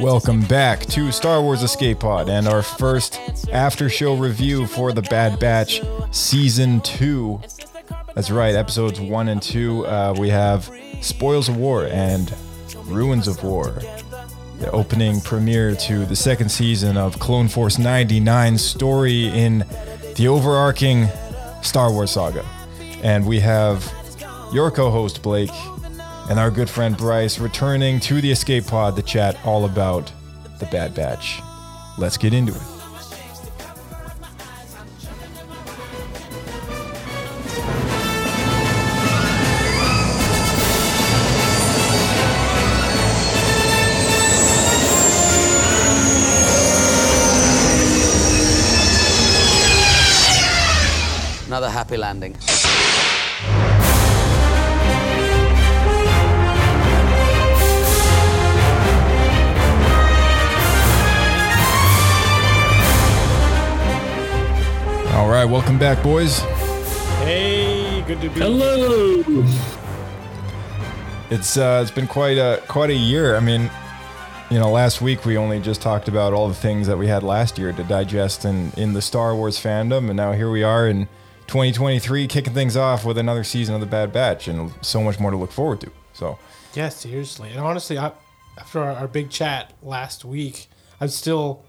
Welcome back to Star Wars Escape Pod and our first after show review for the Bad Batch Season 2. That's right, episodes 1 and 2. Uh, we have Spoils of War and Ruins of War. The opening premiere to the second season of Clone Force 99 story in the overarching Star Wars saga. And we have your co host Blake and our good friend Bryce returning to the escape pod to chat all about the Bad Batch. Let's get into it. Another happy landing. Right, welcome back, boys. Hey, good to be Hello. It's uh, it's been quite a quite a year. I mean, you know, last week we only just talked about all the things that we had last year to digest in in the Star Wars fandom, and now here we are in 2023, kicking things off with another season of the Bad Batch, and so much more to look forward to. So, Yeah, seriously. And honestly, I, after our, our big chat last week, I'm still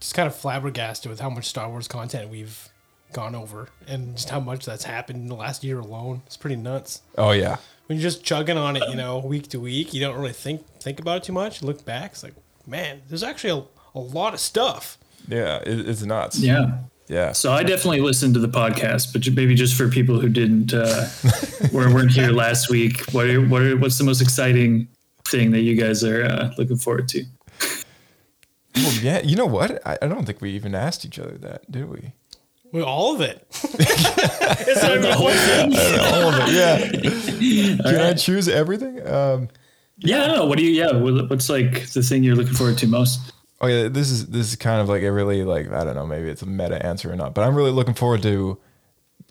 just kind of flabbergasted with how much Star Wars content we've gone over and just how much that's happened in the last year alone. It's pretty nuts. oh yeah, When you're just chugging on it, you know, week to week, you don't really think think about it too much. You look back, it's like, man, there's actually a, a lot of stuff. yeah, it, it's nuts. Yeah. yeah. So I definitely listened to the podcast, but maybe just for people who didn't, uh, were, weren't here last week, what are, what are, what's the most exciting thing that you guys are uh, looking forward to? Well, yeah. You know what? I, I don't think we even asked each other that, did we? Well, all of it. Is that The whole thing? all of it. Yeah. Can I choose everything? Um, Yeah, I don't. What do you? Yeah, what's like the thing you're looking forward to most? Oh yeah, this is this is kind of like a really like I don't know, maybe it's a meta answer or not, but I'm really looking forward to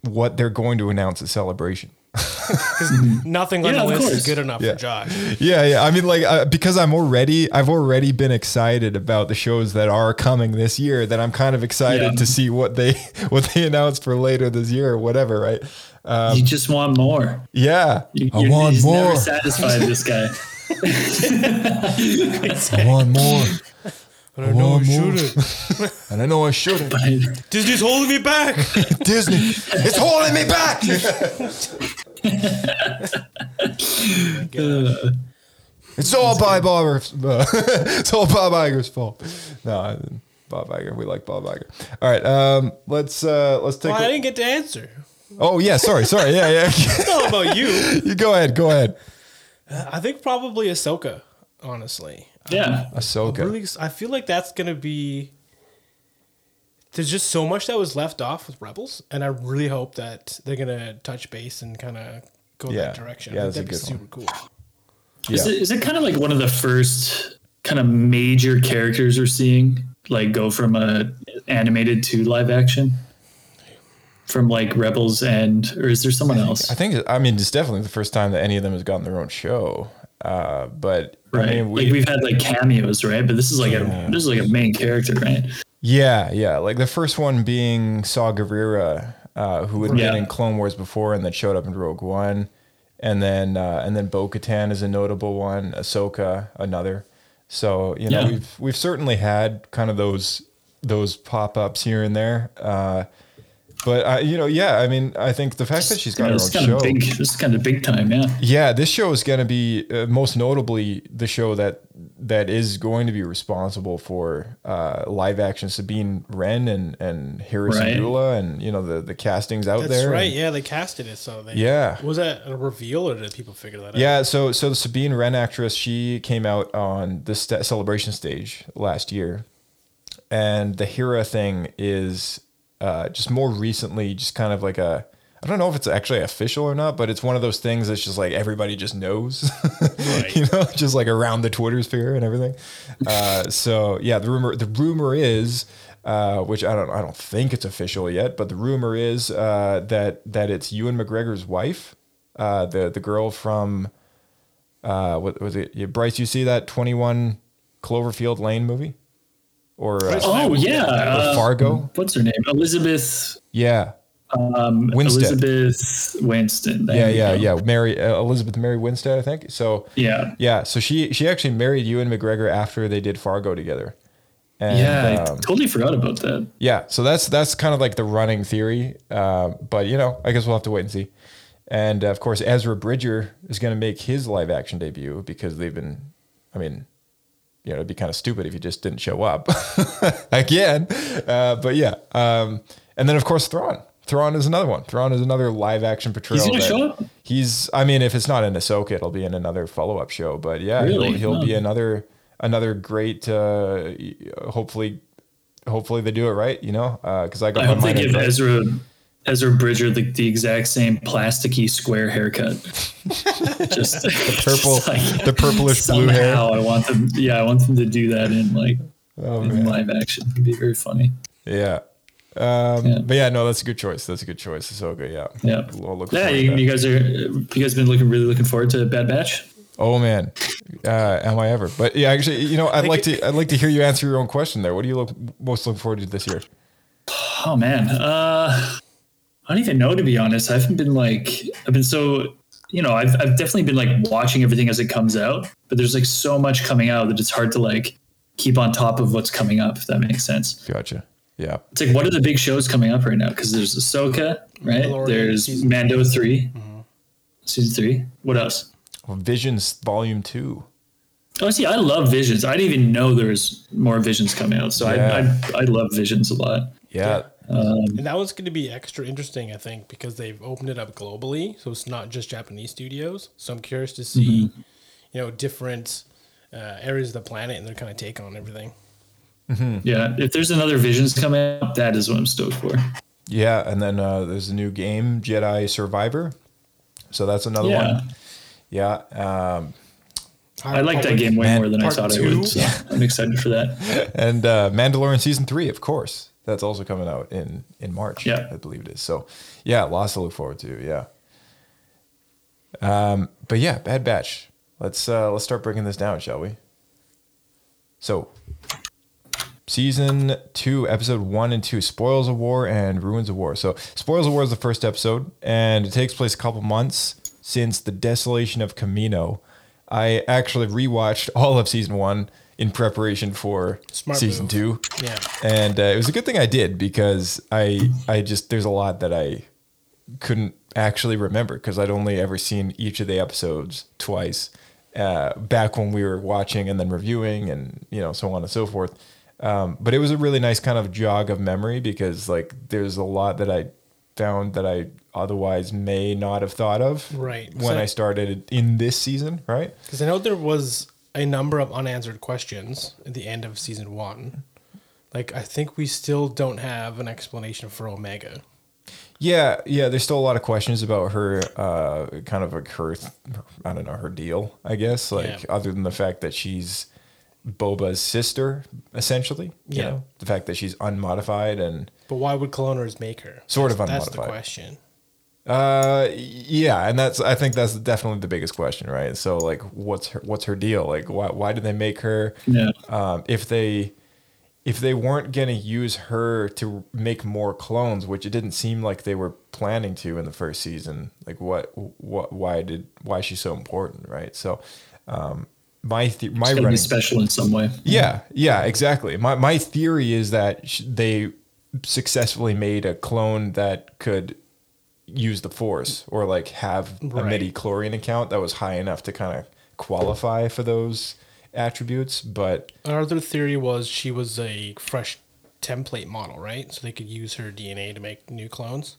what they're going to announce at Celebration. Nothing on Yeah, the of list is good enough Yeah. for Josh. Yeah, yeah. I mean, like uh, because I'm already I've already been excited about the shows that are coming this year. That I'm kind of excited Yeah. to see what they what they announce for later this year or whatever. Right? you just want more. Yeah, You, I want he's more. Never satisfied this guy. I want more, But I know I want more. shouldn't. and I know I shouldn't. Disney's holding me back. Disney, it's holding me back. It's all by Bob. it's all Bob Iger's fault. No, I- Bob Iger. We like Bob Iger. All right, um, let's uh, let's take. Well, I a- didn't get to answer. oh yeah, sorry, sorry. Yeah, yeah. It's all about you. you go ahead. Go ahead. I think probably Ahsoka, honestly. Yeah. Ahsoka. Really, I feel like that's gonna be. There's just so much that was left off with Rebels, and I really hope that they're gonna touch base and kind of go Yeah. that direction. Yeah, that's a that'd be good super cool. Is, Yeah. it, is it kind of like one of the first kind of major characters we're seeing like go from a animated to live action? From like Rebels and or is there someone else? I think. I mean, it's definitely the first time that any of them has gotten their own show. Uh, but Right. I mean, we, like we've had like cameos, right? But this is like a this is like a main character, right? Yeah, yeah. Like the first one being Saw Gerrera, uh, who had Yeah. been in Clone Wars before and that showed up in Rogue One, and then uh, and then Bo Katan is a notable one. Ahsoka, another. So you know Yeah. we've we've certainly had kind of those those pop ups here and there. But uh, you know, yeah, I mean, I think the fact that she's got Yeah, her this is own kind show. of big. This is kind of big time. Yeah. Yeah, this show is going to be uh, most notably the show that that is going to be responsible for uh, live action Sabine Wren and and Harrison Right. Gula and you know the the castings out there. That's there. right. and- Yeah, they casted it. So they, Yeah. Was that a reveal or did people figure that out? Yeah, so so the Sabine Wren actress, she came out on the st- celebration stage last year, and the Hera thing is uh, just more recently, just kind of like a. I don't know if it's actually official or not, but it's one of those things that's just like everybody just knows, you know, just like around the Twitter sphere and everything. Uh, so yeah, the rumor the rumor is, uh, which I don't I don't think it's official yet, but the rumor is uh, that that it's Ewan McGregor's wife, uh, the the girl from uh, what was it? Bryce, you see that Twenty One Cloverfield Lane movie, or uh, Oh yeah. or uh, Fargo? what's her name? Elizabeth. Yeah, Um, Winstead. Elizabeth Winston. There yeah, yeah, go. yeah. Mary uh, Elizabeth Mary Winstead, I think. So Yeah. yeah, so she she actually married Ewan McGregor after they did Fargo together. And, yeah, I um, totally forgot about that. Yeah, so that's that's kind of like the running theory, uh, but you know, I guess we'll have to wait and see. And uh, of course, Ezra Bridger is going to make his live action debut because they've been, I mean, you know, it'd be kind of stupid if you just didn't show up again. Uh, but yeah, um, and then of course Thrawn. Thrawn is another one. Thrawn is another live action portrayal. gonna that- show up? He's, I mean, if it's not in Ahsoka, it'll be in another follow up show. But yeah, Really? he'll, he'll be another another great. Uh, hopefully, hopefully they do it right. You know, Uh because I got I hope they give. Ezra Ezra Bridger the, the exact same plasticky square haircut. Just the purple, the purplish blue hair. I want them. Yeah, I want them to do that in like Oh, in live action. It'd be very funny. Yeah. Um, Yeah. But yeah, no, that's a good choice. That's a good choice. Ahsoka, yeah. Yeah. We'll look Yeah, you, you guys are. You guys been looking really looking forward to Bad Batch. Oh man, uh, am I ever? But yeah, actually, you know, I'd like to. I'd like to hear you answer your own question there. What do you look most look forward to this year? Oh man, uh, I don't even know to be honest. I haven't been like I've been so you know I've I've definitely been like watching everything as it comes out, but there's like so much coming out that it's hard to like keep on top of what's coming up. If that makes sense. Gotcha. Yeah. It's like what are the big shows coming up right now? Because there's Ahsoka, right? Mandalorian There's Mando 3 mm-hmm. season three. What else? Oh, Visions Volume Two. Oh, see, I love Visions. I didn't even know there was more Visions coming out, so Yeah. I, I I love Visions a lot. Yeah. And that one's going to be extra interesting, I think, because they've opened it up globally, so it's not just Japanese studios. So I'm curious to see, you know, different uh, areas of the planet and their kind of take on everything. Yeah, if there's another Visions coming up, that is what I'm stoked for. Yeah, and then uh, there's a new game, Jedi Survivor. So that's another Yeah. one. Yeah. Um, I like that game way more than I part thought I would. So I'm excited for that. and uh, Mandalorian season three, of course. That's also coming out in in March. Yeah. I believe it is. So, yeah, lots to look forward to. Yeah. Um, but yeah, Bad Batch. Let's uh, let's start breaking this down, shall we? So, season two, episode one and two, spoils of war and ruins of war. So, spoils of war is the first episode, and it takes place a couple months since the desolation of Kamino. I actually rewatched all of season one in preparation for Smart season move. two Yeah. and uh, it was a good thing I did because I I just there's a lot that I couldn't actually remember because I'd only ever seen each of the episodes twice uh, back when we were watching and then reviewing and you know so on and so forth. Um, but it was a really nice kind of jog of memory because like there's a lot that I found that I otherwise may not have thought of Right. when So- I started in this season, right? Because I know there was a number of unanswered questions at the end of season one. Like, I think we still don't have an explanation for Omega. Yeah, yeah. There's still a lot of questions about her, uh, kind of like her, I don't know, her deal. I guess, like Yeah. other than the fact that she's Boba's sister, essentially. You Yeah. know, the fact that she's unmodified and But why would cloners make her? Sort of unmodified. That's the question. Uh, yeah, and that's I think that's definitely the biggest question, right? So like, what's her what's her deal? Like, why why did they make her? Yeah. um, if they if they weren't going to use her to make more clones, which it didn't seem like they were planning to in the first season, like what what why did why is she so important, right? So um, my th- my running be special in some way. yeah, yeah, exactly. My my theory is that sh- they successfully made a clone that could use the force or like have a midi-chlorian account that was high enough to kind of qualify for those attributes but Our other theory was she was a fresh template model, right? So they could use her DNA to make new clones.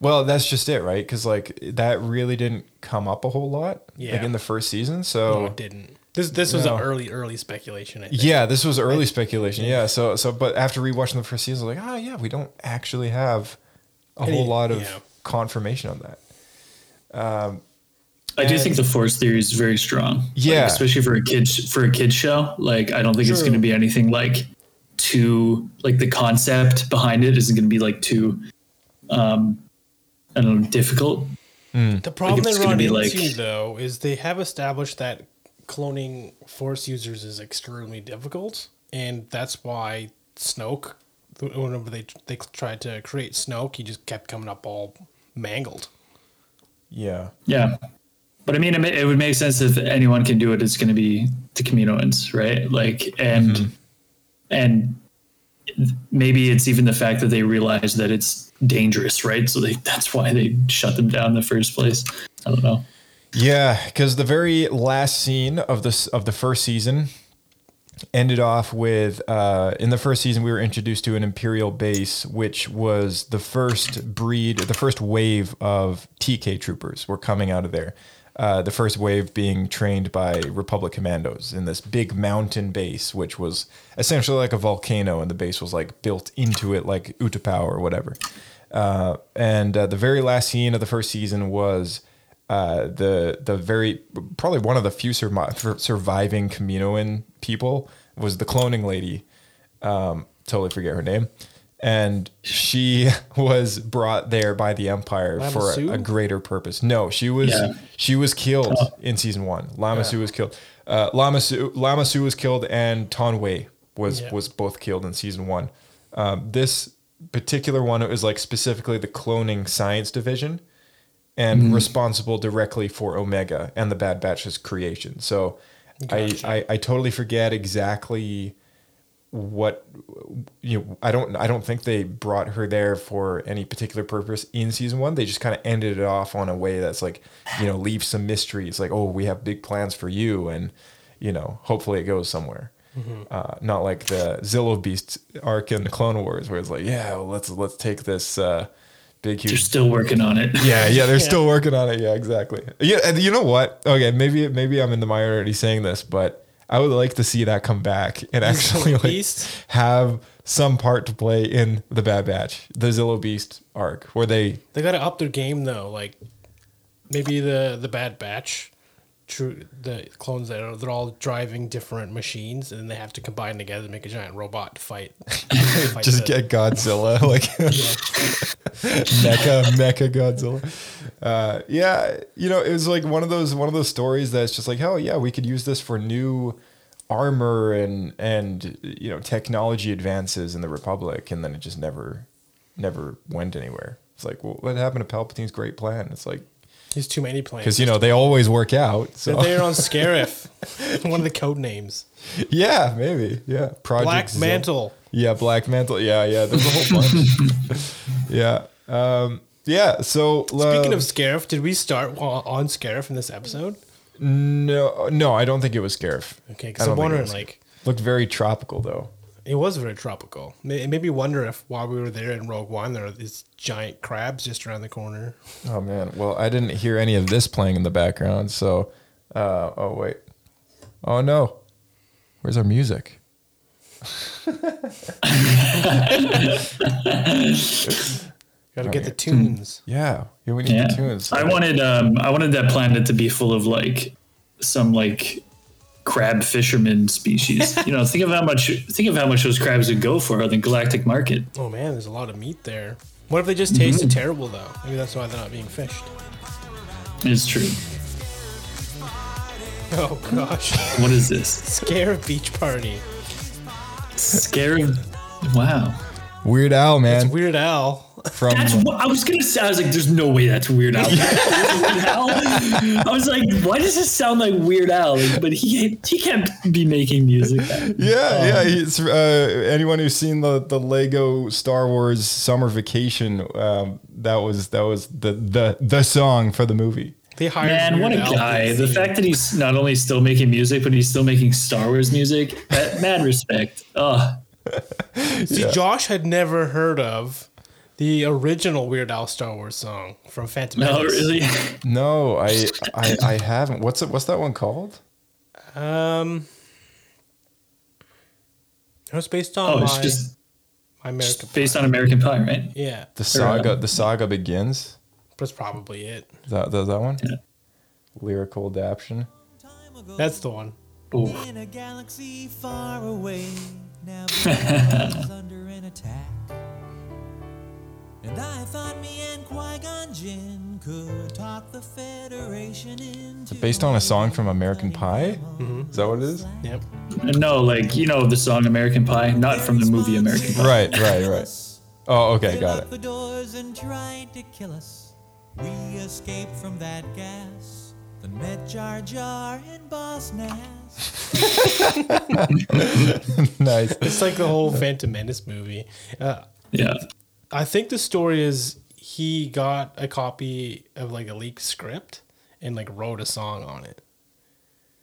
well that's just it right because like that really didn't come up a whole lot like Yeah. in the first season No, so it didn't. This this was No. an early early speculation. I think. Yeah, this was early speculation. Yeah, so so but after rewatching the first season, I was like, oh yeah, we don't actually have a Any- whole lot of yeah. Confirmation on that. I do think the force theory is very strong. Like, Yeah. especially for a kid for a kid show. Like I don't think it's going to be anything like too like the concept behind it isn't going to be like too um I don't know difficult. The problem it's they gonna run into like- though is they have established that cloning force users is extremely difficult, and that's why Snoke, whenever they they tried to create Snoke, he just kept coming up all mangled. Yeah. Yeah. But I mean, it, it would make sense if anyone can do it. It's going to be the Kaminoans, right? Like, and mm-hmm. and maybe it's even the fact that they realize that it's dangerous, right? So they that's why they shut them down in the first place. I don't know. Yeah, because the very last scene of this of the first season ended off with uh, in the first season we were introduced to an imperial base, which was the first breed, the first wave of TK troopers were coming out of there. Uh, the first wave being trained by Republic commandos in this big mountain base, which was essentially like a volcano, and the base was like built into it, like Utapau or whatever. Uh, and uh, the very last scene of the first season was uh, the the very probably one of the few surmi- surviving Kaminoan people was the cloning lady. Um, totally forget her name, and she was brought there by the Empire Lama for a, a greater purpose. No, she was Yeah. she was killed in season one. Lama Su was killed. Uh, Lama Su Lama Su was killed, and Taun We was Yeah. was both killed in season one. Um, this particular one it was like specifically the cloning science division and responsible directly for Omega and the Bad Batch's creation. So Gotcha. I, I I totally forget exactly what you know I don't I don't think they brought her there for any particular purpose in season 1 they just kind of ended it off on a way that's like you know leave some mystery it's like oh we have big plans for you and you know hopefully it goes somewhere. Uh, not like the Zillo Beast arc in the Clone Wars where it's like yeah well, let's let's take this uh, big They're still working on it. yeah, yeah, they're still working on it. Yeah, exactly. Yeah, and you know what? Okay, maybe maybe I'm in the minority saying this, but I would like to see that come back and actually like Beast? have some part to play in the Bad Batch, the Zillo Beast arc, where they They got to up their game though. Like maybe the the Bad Batch, true the clones that are they're all driving different machines, and then they have to combine together to make a giant robot to fight. fight just the- get Godzilla like mecha mecha Godzilla. Uh, yeah, you know, it was like one of those one of those stories that's just like, hell yeah, we could use this for new armor and and you know technology advances in the Republic, and then it just never never went anywhere. It's like, well, what happened to Palpatine's great plan? It's like There's too many planes. because you know they always work out. So They're on Scarif. One of the code names. yeah, maybe yeah. Project Black Zil- Mantle. Yeah, Black Mantle. Yeah, yeah. There's a whole bunch. yeah. Um, yeah. So Speaking uh, of Scarif, did we start on on Scarif in this episode? no, no, I don't think it was Scarif. Okay, because I'm wondering, like, looked very tropical though. It was very tropical. Ma- It made me wonder if while we were there in Rogue One, there are these giant crabs just around the corner. Oh man. Well, I didn't hear any of this playing in the background. So, uh, oh wait. Oh no. Where's our music? Got to get the tunes. Yeah. Yeah, we need Yeah. the tunes. I wanted um I wanted that planet to be full of like some like crab fisherman species. you know, think of how much think of how much those crabs would go for on the galactic market. Oh man, there's a lot of meat there. What if they just tasted mm-hmm. terrible though? Maybe that's why they're not being fished. It's true. Oh gosh, What is this? scare beach party. Scary. Wow. Weird Al, man. It's Weird Al. From That's what I was gonna say. I was like, "There's no way that's Weird Al." I was like, "Why does this sound like Weird Al?" Like, but he he can't be making music. Yeah, yeah. He's uh, anyone who's seen the the Lego Star Wars Summer Vacation. Um, that was that was the the the song for the movie. They hired Man, what a Al guy! The sing. fact that he's not only still making music, but he's still making Star Wars music. That, mad respect. Oh, See, Josh had never heard of the original Weird Al Star Wars song from Phantom no, Menace. really. No, I I, I haven't. What's it? What's that one called? Um, it was based on Oh, my, it's just my American. based on American Pie, right? Yeah, The saga. The saga begins. that's probably it. Is that is that that one? Yeah. Lyrical adaptation. That's the one. Oh, In a galaxy far away, now under an attack. And I thought me and Qui-Gon Jinn could talk the Federation into Based on a song from American Pie. Is that what it is? Yep. no, like you know the song American Pie, not from the movie American Pie. Right, right, right. Oh, okay, got locked the it. doors and tried to kill us. We escaped from that gas. Then met Jar Jar and Boss Nass. nice. It's like the whole Phantom Menace movie. Uh, Yeah. I think the story is he got a copy of like a leaked script and like wrote a song on it.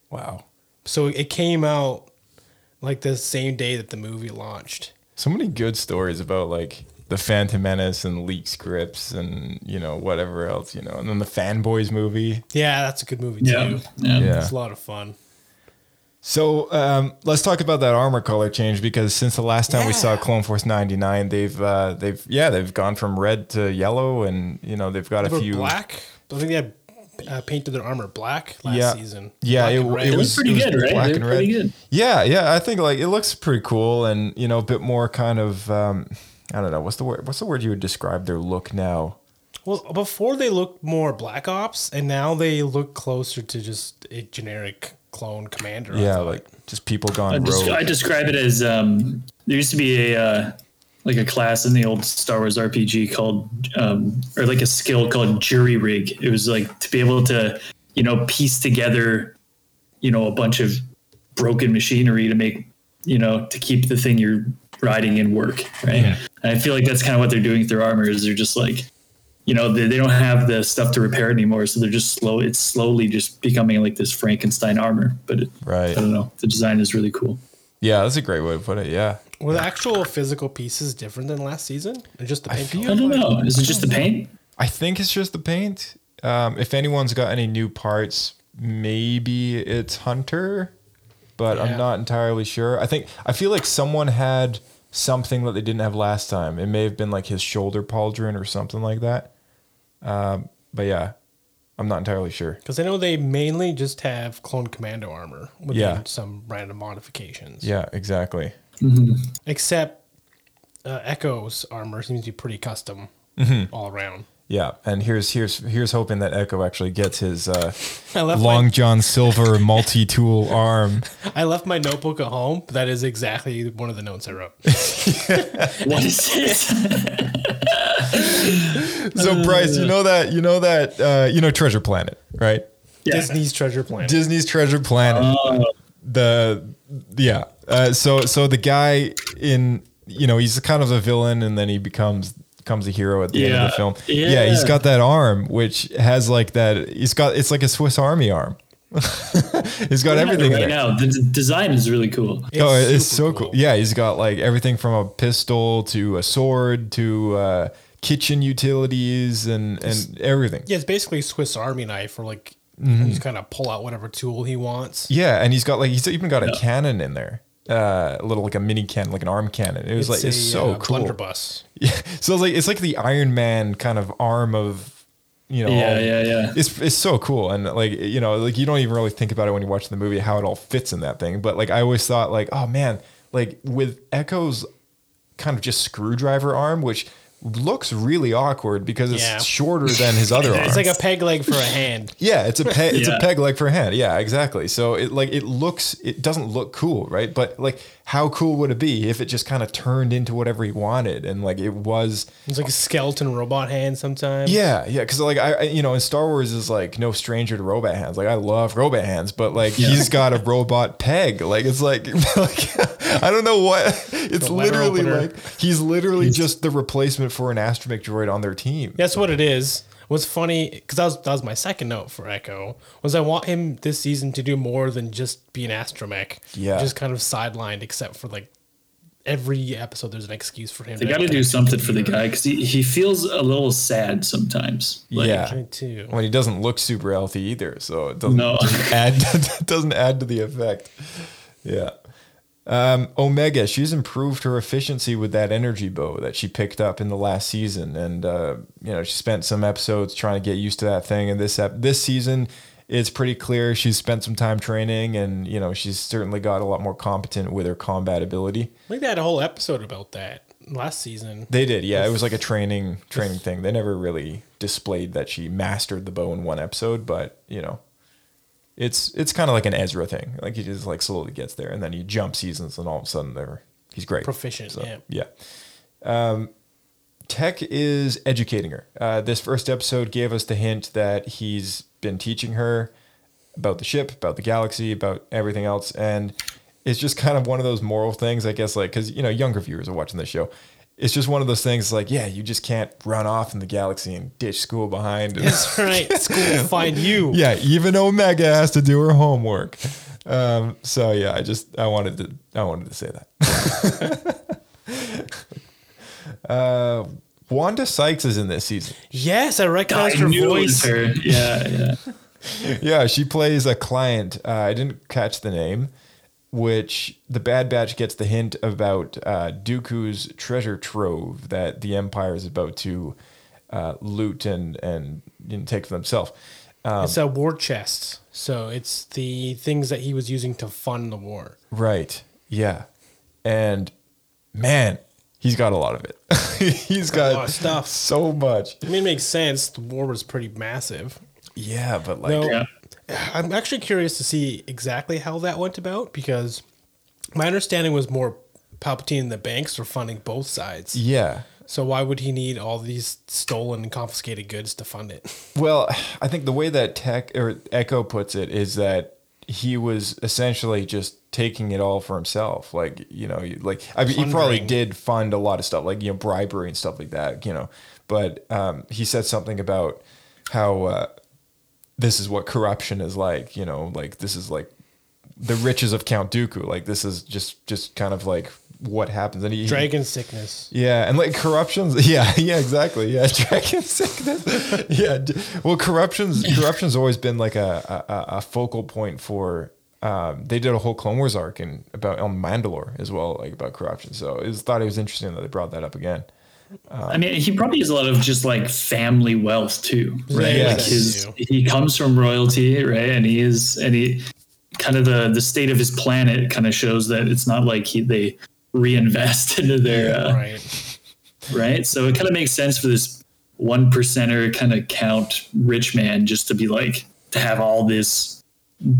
Wow. So it came out like the same day that the movie launched. So many good stories about like the Phantom Menace and leak scripts and you know whatever else you know, and then the Fanboys movie. Yeah, that's a good movie Yeah. too. Yeah. Yeah. It's a lot of fun. So um, let's talk about that armor color change because since the last time we saw Clone Force '99, they've uh, they've yeah they've gone from red to yellow, and you know they've got a They were few black. I think they had uh, painted their armor black last yeah season. yeah Black it, and it It was was pretty it was good, right? black They and red. pretty good. Yeah, yeah, I think like it looks pretty cool, and you know a bit more kind of um, I don't know what's the word what's the word you would describe their look now. Well, before they looked more Black Ops, and now they look closer to just a generic clone commander. Yeah, like just people gone I, rogue. des- I describe it as um, there used to be a uh, like a class in the old Star Wars RPG called um, or like a skill called jury rig. It was like to be able to you know piece together you know a bunch of broken machinery to make you know to keep the thing you're riding in work, right? And I feel like that's kind of what they're doing with their armor. Is they're just like you know they, they don't have the stuff to repair it anymore, so they're just slow. It's slowly just becoming like this Frankenstein armor, but it, Right. I don't know. The design is really cool. yeah, that's a great way to put it. Yeah. were the actual physical pieces different than last season, or just the paint? I color? don't know. Is it just the paint? I think it's just the paint. Um, if anyone's got any new parts, maybe it's Hunter, but Yeah. I'm not entirely sure. I think I feel like someone had something that they didn't have last time. It may have been like his shoulder pauldron or something like that. Um, but yeah, I'm not entirely sure. Because I know they mainly just have clone commando armor with Yeah. some random modifications. Yeah, exactly. Except uh, Echo's armor seems to be pretty custom Mm-hmm. all around. Yeah, and here's here's here's hoping that Echo actually gets his uh, Long my, John Silver multi-tool arm. I left my notebook at home, but that is exactly one of the notes I wrote. What is this? So Bryce, you know that you know that uh, you know Treasure Planet, right? Disney's Treasure Planet. Disney's Treasure Planet. The yeah. Uh, so so the guy in you know he's kind of a villain and then he becomes becomes a hero at the end of the film. Yeah. yeah, he's got that arm which has like that. He's got it's like a Swiss Army arm. he's got everything right there. now. The d- design is really cool. oh, it's so super cool. Yeah, he's got like everything from a pistol to a sword to uh, kitchen utilities and and everything. Yeah, it's basically a Swiss Army knife, or like Mm-hmm. he's kind of pull out whatever tool he wants. Yeah, and he's got like he's even got a cannon in there. Uh, a little like a mini cannon, like an arm cannon. It was like it's a, so uh, cool. Blunderbuss. Yeah. So it's like it's like the Iron Man kind of arm of you know. Yeah, all- yeah, yeah. It's it's so cool and like you know like you don't even really think about it when you watch the movie how it all fits in that thing. But like I always thought like oh man like with Echo's kind of just screwdriver arm, which looks really awkward because it's Yeah. shorter than his other arm. It's like a peg leg for a hand. Yeah, it's a peg. It's a Yeah. peg leg for a hand. Yeah, exactly. So it like it looks. It doesn't look cool, right? But like, how cool would it be if it just kind of turned into whatever he wanted and like it was? It's like a skeleton robot hand sometimes. Yeah, yeah. Because like I, I, you know, in Star Wars is like no stranger to robot hands. Like I love robot hands, but like he's got a robot peg. Like it's like, like I don't know what. It's letter literally opener. like he's literally just the replacement for an astromech droid on their team. That's what it is. What's funny, because that was, that was my second note for Echo, was I want him this season to do more than just be an astromech. Yeah. Just kind of sidelined, except for like every episode, there's an excuse for him. They got to do something for the guy because he, he feels a little sad sometimes. Like, yeah. Me too. When he doesn't look super healthy either, so it doesn't, No. doesn't add doesn't add to the effect. Yeah. Um, Omega, she's improved her efficiency with that energy bow that she picked up in the last season, and uh, you know she spent some episodes trying to get used to that thing. And this ep- this season, it's pretty clear she's spent some time training, and you know she's certainly got a lot more competent with her combat ability. I think they had a whole episode about that last season. They did, yeah. It was like a training training thing. They never really displayed that she mastered the bow in one episode, but you know, it's it's kind of like an Ezra thing. Like he just like slowly gets there, and then he jump seasons, and all of a sudden they're he's great, Proficient, yeah. yeah. Um, Tech is educating her. Uh, this first episode gave us the hint that he's been teaching her about the ship, about the galaxy, about everything else, and it's just kind of one of those moral things, I guess. Like, because you know, younger viewers are watching this show. It's just one of those things, like, yeah, you just can't run off in the galaxy and ditch school behind. That's right. School will find you. yeah, even Omega has to do her homework. Um, so yeah, I just I wanted to I wanted to say that. uh, Wanda Sykes is in this season. Yes, I I her knew it was voice. her. Yeah, yeah. Yeah, she plays a client. Uh, I didn't catch the name, which the Bad Batch gets the hint about uh, Dooku's treasure trove that the Empire is about to uh, loot and and you know, take for themselves. Um, It's a war chest. So it's the things that he was using to fund the war. Right. Yeah. And man, he's got a lot of it. he's got, a lot of stuff. so much. I mean, it makes sense. The war was pretty massive. Yeah, but like No, Yeah. I'm actually curious to see exactly how that went about because my understanding was more Palpatine and the banks were funding both sides. yeah. So why would he need all these stolen and confiscated goods to fund it? Well, I think the way that Tech or Echo puts it is that he was essentially just taking it all for himself. Like, you know, like I mean, he probably did fund a lot of stuff, like you know, bribery and stuff like that. You know, but um, he said something about how uh, this is what corruption is like. You know, like this is like the riches of Count Dooku. Like this is just just kind of like what happens. And he, Dragon sickness. yeah, and like corruptions. Yeah, yeah, exactly. Yeah, dragon sickness. Yeah, well, corruptions. Corruption's always been like a a, a focal point for. Um, they did a whole Clone Wars arc and about on Mandalore as well, like about corruption. So it was, thought it was interesting that they brought that up again. I mean, he probably has a lot of just like family wealth too, right? Yeah, like his, he comes from royalty, right? And he is, and he kind of the the state of his planet kind of shows that it's not like he they reinvest into their uh, Right. right? So it kind of makes sense for this one percenter kind of count rich man just to be like to have all this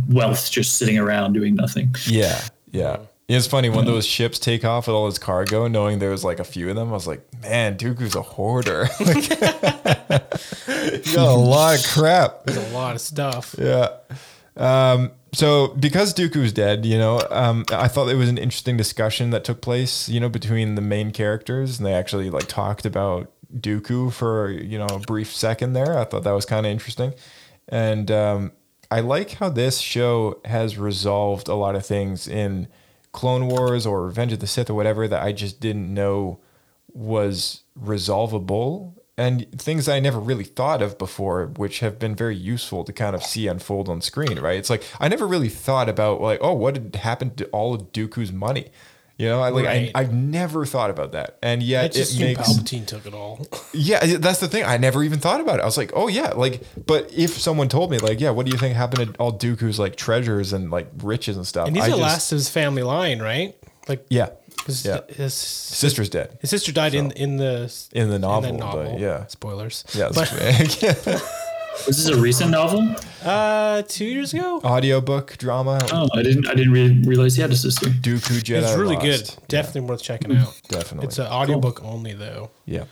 wealth just sitting around doing nothing. Yeah, yeah. Yeah, It's funny when those ships take off with all his cargo, knowing there was like a few of them. I was like, man, Dooku's a hoarder. Like, got a lot of crap. There's a lot of stuff. Yeah. Um, so because Dooku's dead, you know, um, I thought it was an interesting discussion that took place, you know, between the main characters, and they actually like talked about Dooku for you know a brief second there. I thought that was kind of interesting, and um, I like how this show has resolved a lot of things in Clone Wars or Revenge of the Sith or whatever that I just didn't know was resolvable and things I never really thought of before, which have been very useful to kind of see unfold on screen, right? It's like I never really thought about like, oh, what happened to all of Dooku's money? You know, I like Right. I, I've never thought about that, and yet it makes Palpatine took it all. yeah, that's the thing. I never even thought about it. I was like, oh yeah, like, but if someone told me, like, yeah, what do you think happened to all Dooku's like treasures and like riches and stuff? And he's I the just- last of his family line, right? Like, Yeah, His, Yeah. his Sister's dead his sister died in in the in the novel, but yeah. Spoilers. Yeah, But, Was this a recent novel? uh, two years ago. audiobook drama. Oh, I didn't. I didn't re- realize he had a sister. Dooku Jedi. It's really Lost. good. Definitely worth checking out. Definitely. It's an audiobook only though. Yeah.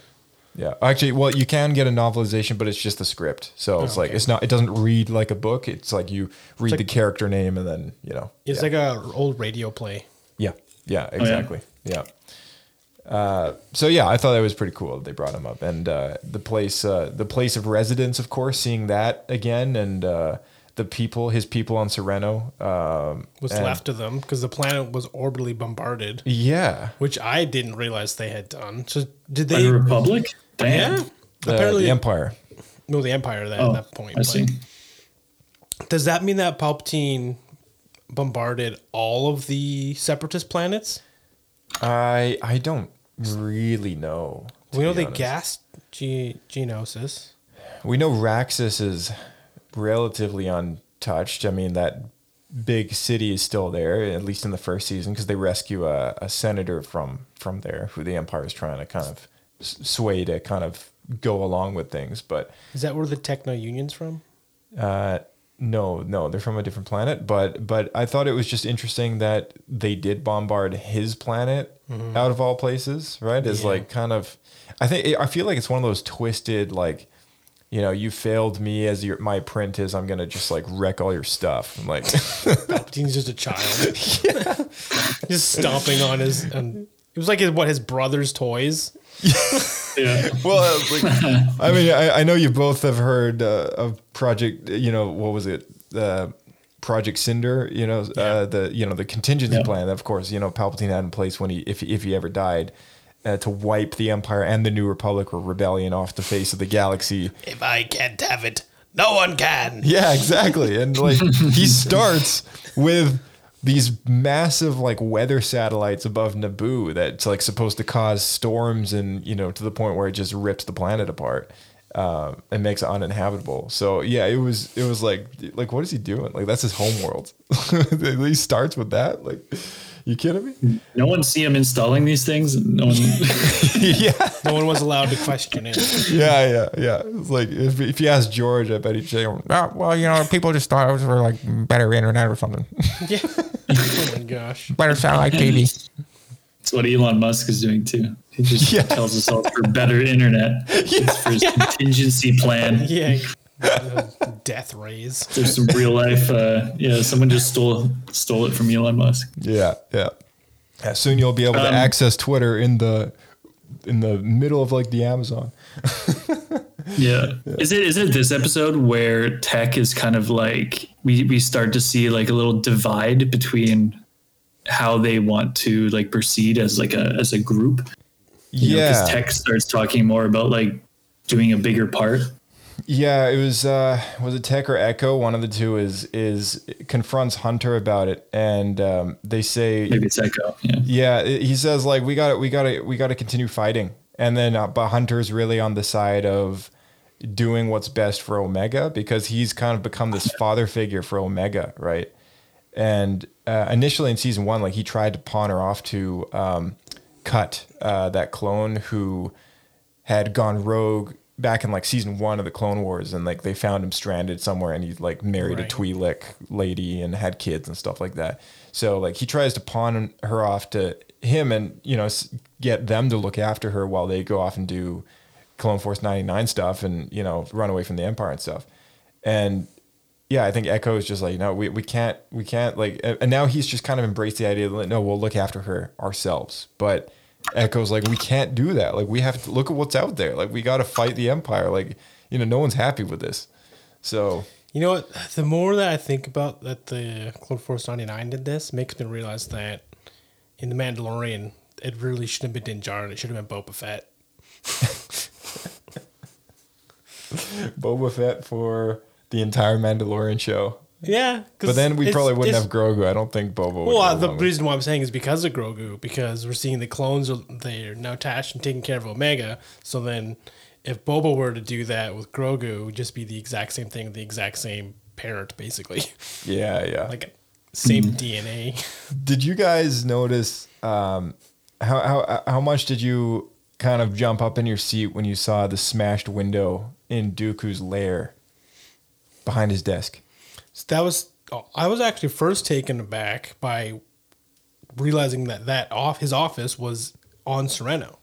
Yeah. Actually, well, you can get a novelization, but it's just the script. So it's like okay. it's not. It doesn't read like a book. It's like you read like- the character name and then you know. It's yeah. like a old radio play. Yeah. Yeah. Exactly. yeah. Uh, so yeah, I thought that was pretty cool. That they brought him up, and uh, the place, uh, the place of residence, of course, seeing that again, and uh, the people, his people on Sereno. Um, What's and- left of them because the planet was orbitally bombarded, Yeah. which I didn't realize they had done. So did By they? the Republic. Damn. Yeah. The, Apparently, the Empire. no, the Empire. That, Oh, at that point. I see. Does that mean that Palpatine bombarded all of the Separatist planets? I I don't really know. We know they honest. gassed Ge- Geonosis. We know Raxus is relatively untouched. I mean, that big city is still there, at least in the first season, because they rescue a, a senator from from there, who the Empire is trying to kind of sway to kind of go along with things. But Is that where the Techno Union's from? uh, no, no, they're from a different planet. But but I thought it was just interesting that they did bombard his planet mm-hmm. out of all places. Right? Is Yeah. like kind of. I think I feel like it's one of those twisted like. You know, you failed me as your my apprentice. I'm gonna just like wreck all your stuff. I'm like, Palpatine's just a child. just stomping on his. And it was like his, what his brother's toys. Yeah. well, uh, like, I mean, I, I know you both have heard uh, of Project. You know, what was it? Uh, Project Cinder. You know, uh, the you know the contingency Yeah. plan. Of course, you know Palpatine had in place when he if if he ever died. Uh, to wipe the Empire and the New Republic or rebellion off the face of the galaxy. If I can't have it, no one can. Yeah, exactly. And like he starts with these massive like weather satellites above Naboo that's like supposed to cause storms and you know to the point where it just rips the planet apart um, and makes it uninhabitable. So yeah, it was it was like like what is he doing? Like that's his home world. he starts with that. Like you kidding me? No one see him installing these things. No one. yeah, No one was allowed to question it. yeah, yeah, yeah. It's like if, if you ask George, I bet he'd say, oh, "Well, you know, people just thought it was for like better internet or something, Yeah. oh my gosh. better satellite TV." It's what Elon Musk is doing too. He just Yeah. tells us all for better internet. It's for his contingency plan. Yeah. Death rays. There's some real life. Uh, yeah, someone just stole stole it from Elon Musk. Yeah, yeah. Yeah, soon you'll be able to Um, access Twitter in the in the middle of like the Amazon. Yeah. Is it is it this episode where tech is kind of like we we start to see like a little divide between how they want to like proceed as like a as a group? You know, 'cause yeah, tech starts talking more about like doing a bigger part. Yeah. It was uh, was it Tech or Echo? One of the two is is confronts Hunter about it, and um, they say Maybe it's Echo. Yeah. Yeah, he says like we got to we got to we got to continue fighting, and then uh, but Hunter's really on the side of doing what's best for Omega because he's kind of become this father figure for Omega, right? And uh, initially in season one, like he tried to pawn her off to um, Cut, uh, that clone who had gone rogue back in like season one of the Clone Wars, and like they found him stranded somewhere, and he like married Right. a Twi'lek lady and had kids and stuff like that. So like he tries to pawn her off to him, and you know get them to look after her while they go off and do Clone Force ninety nine stuff, and you know run away from the Empire and stuff. And yeah, I think Echo is just like, no, we, we can't, we can't like, and and now he's just kind of embraced the idea that no, we'll look after her ourselves. But Echo's like, we can't do that. Like, we have to look at what's out there. Like, we got to fight the Empire. Like, you know, no one's happy with this. So You know what? The more that I think about that the Clone Force 99 did this, makes me realize that in The Mandalorian, it really shouldn't have been Din Djarin. It should have been Boba Fett. Boba Fett for the entire Mandalorian show. Yeah. 'cause But then we probably wouldn't have Grogu. I don't think Boba would. Well, the reason why I'm saying is because of Grogu, because we're seeing the clones are they're now attached and taking care of Omega. So then, if Boba were to do that with Grogu, it would just be the exact same thing, the exact same parent, basically, yeah, yeah. like same DNA. Did you guys notice um, how how how much did you kind of jump up in your seat when you saw the smashed window in Dooku's lair behind his desk? That was oh, I was actually first taken aback by realizing that that off his office was on Sereno,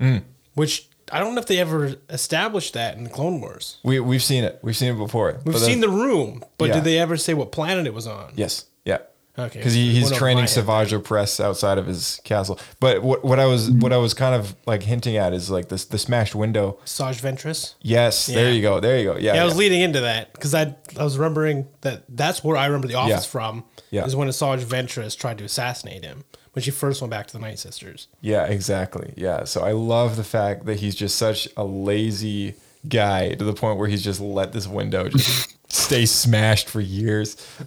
Mm. which I don't know if they ever established that in the Clone Wars. We we've seen it. We've seen it before. We've seen the room, but Yeah. did they ever say what planet it was on? Yes. Yeah. Okay. Because he, he's training. Savage Opress outside of his castle. But what what I was hmm. what I was kind of like hinting at is like this the smashed window. Saj Ventress. Yes, there you go. There you go. Yeah. Yeah, I was yeah. leading into that because I I was remembering that that's where I remember the office Yeah. from. Yeah. is when Asajj Ventress tried to assassinate him when she first went back to the Night Sisters. Yeah, exactly. Yeah. So I love the fact that he's just such a lazy guy to the point where he's just let this window just stay smashed for years.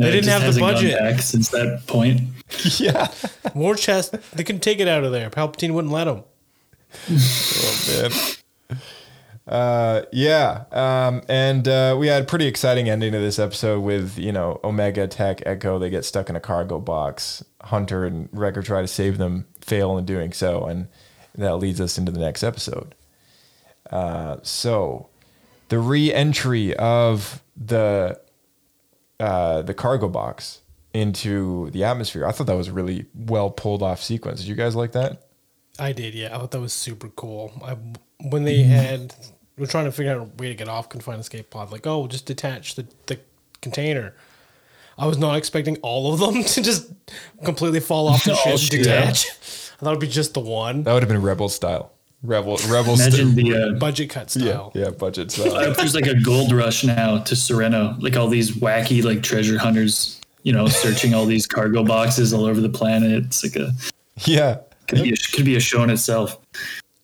Yeah, They it didn't have the budget. back since that point. yeah. War chest, they couldn't take it out of there. Palpatine wouldn't let them. Oh man. Uh, yeah. Um, and uh, we had a pretty exciting ending to this episode with you know Omega Tech Echo. They get stuck in a cargo box. Hunter and Wrecker try to save them, fail in doing so, and that leads us into the next episode. Uh, so the re-entry of the uh, the cargo box into the atmosphere. I thought that was a really well pulled off sequence. Did you guys like that? I did, yeah. I thought that was super cool. I, when they had, we were trying to figure out a way to get off confined escape pod. Like, oh, just detach the, the container. I was not expecting all of them to just completely fall off the All ship and detach. I thought it'd be just the one. That would have been Rebel style. Rebel Rebel Imagine style. the uh, Budget cut Yeah, style. yeah, budget I style. hope there's like a gold rush now to Serenno, like all these wacky like treasure hunters, you know, searching all these cargo boxes all over the planet. It's like a yeah. could be a, could be a show in itself.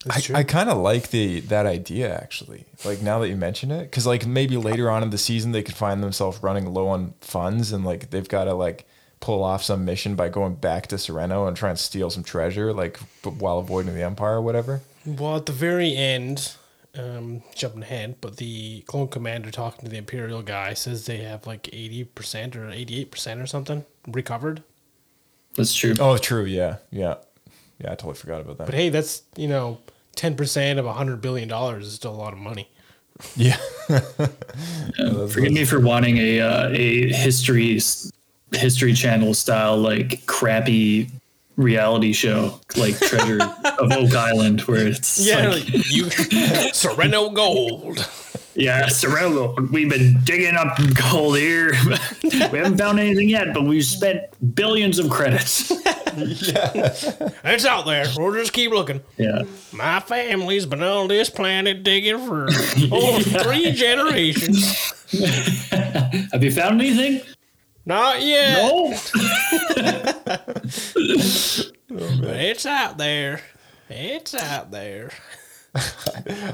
I, I kind of like the that idea actually. Like now that you mention it, because like maybe later on in the season they could find themselves running low on funds and like they've got to like pull off some mission by going back to Serenno and try and steal some treasure, like b- while avoiding the Empire or whatever. Well, at the very end, um, jumping ahead, but the clone commander talking to the Imperial guy says they have like 80% or 88% or something recovered. That's true. Oh, true. Yeah, yeah, yeah. I totally forgot about that. But hey, that's, you know, 10% of a $100 billion is still a lot of money. yeah, Forgive me for wanting a uh, a history history channel style like crappy reality show like Treasure of Oak Island where it's Yeah, like, like, you Serenno Gold. yeah Serenno we've been digging up gold here we haven't found anything yet but we've spent billions of credits It's out there. We'll just keep looking. yeah My family's been on this planet digging for over three generations. have you found anything Not yet. no But it's out there. It's out there.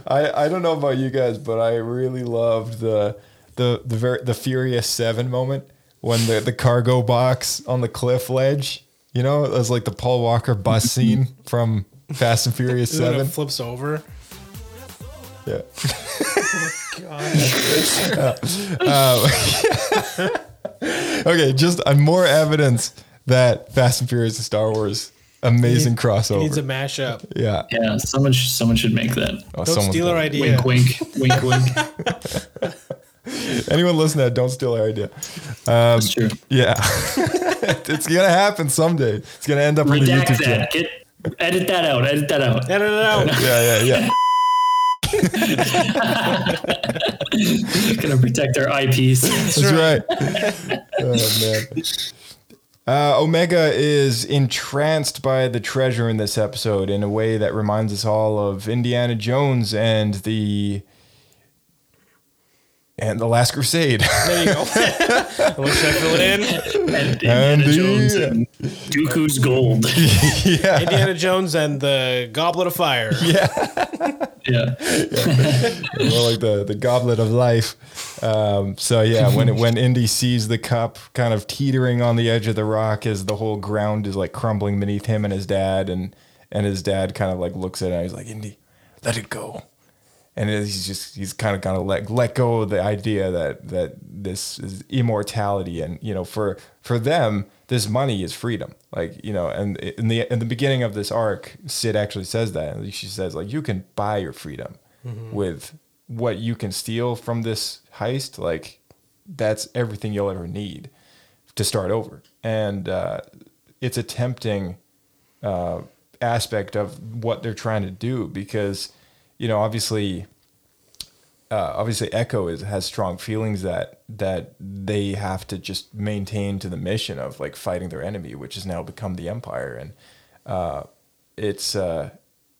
I I don't know about you guys, but I really loved the the the very the Furious Seven moment when the the cargo box on the cliff ledge. You know, it was like the Paul Walker bus scene from Fast and Furious When it Seven. flips over. Yeah. Oh God. Uh, Okay, just uh, more evidence that Fast and Furious and Star Wars amazing crossover. It crossover. needs a mashup. yeah. yeah someone should, someone should make that Oh, Don't steal our idea. wink wink wink wink Anyone listen to that, don't steal our idea. that's true Yeah. it's gonna happen someday. It's gonna end up on the redact YouTube channel. get edit that out edit that out Edit it out. Yeah, yeah, yeah. Gonna protect our IPs That's right. oh man. Uh, Omega is entranced by the treasure in this episode in a way that reminds us all of Indiana Jones and the and the Last Crusade. There you go. What should I fill it in? and Indiana And the- Jones and Dooku's gold. yeah, Indiana Jones and the Goblet of Fire. yeah. more like the the Goblet of Life. Um, so yeah, when when Indy sees the cup kind of teetering on the edge of the rock as the whole ground is like crumbling beneath him and his dad, and and his dad kind of like looks at it and he's like, Indy, let it go. And he's just he's kind of gonna let let go of the idea that that this is immortality, and you know, for for them, this money is freedom. Like you know, and in the in the beginning of this arc, Cid actually says that. And she says like, you can buy your freedom with what you can steal from this heist. Like that's everything you'll ever need to start over. And uh, it's a tempting uh, aspect of what they're trying to do because, you know, obviously, uh, obviously Echo is, has strong feelings that that they have to just maintain to the mission of like fighting their enemy, which has now become the Empire, and uh, it's uh,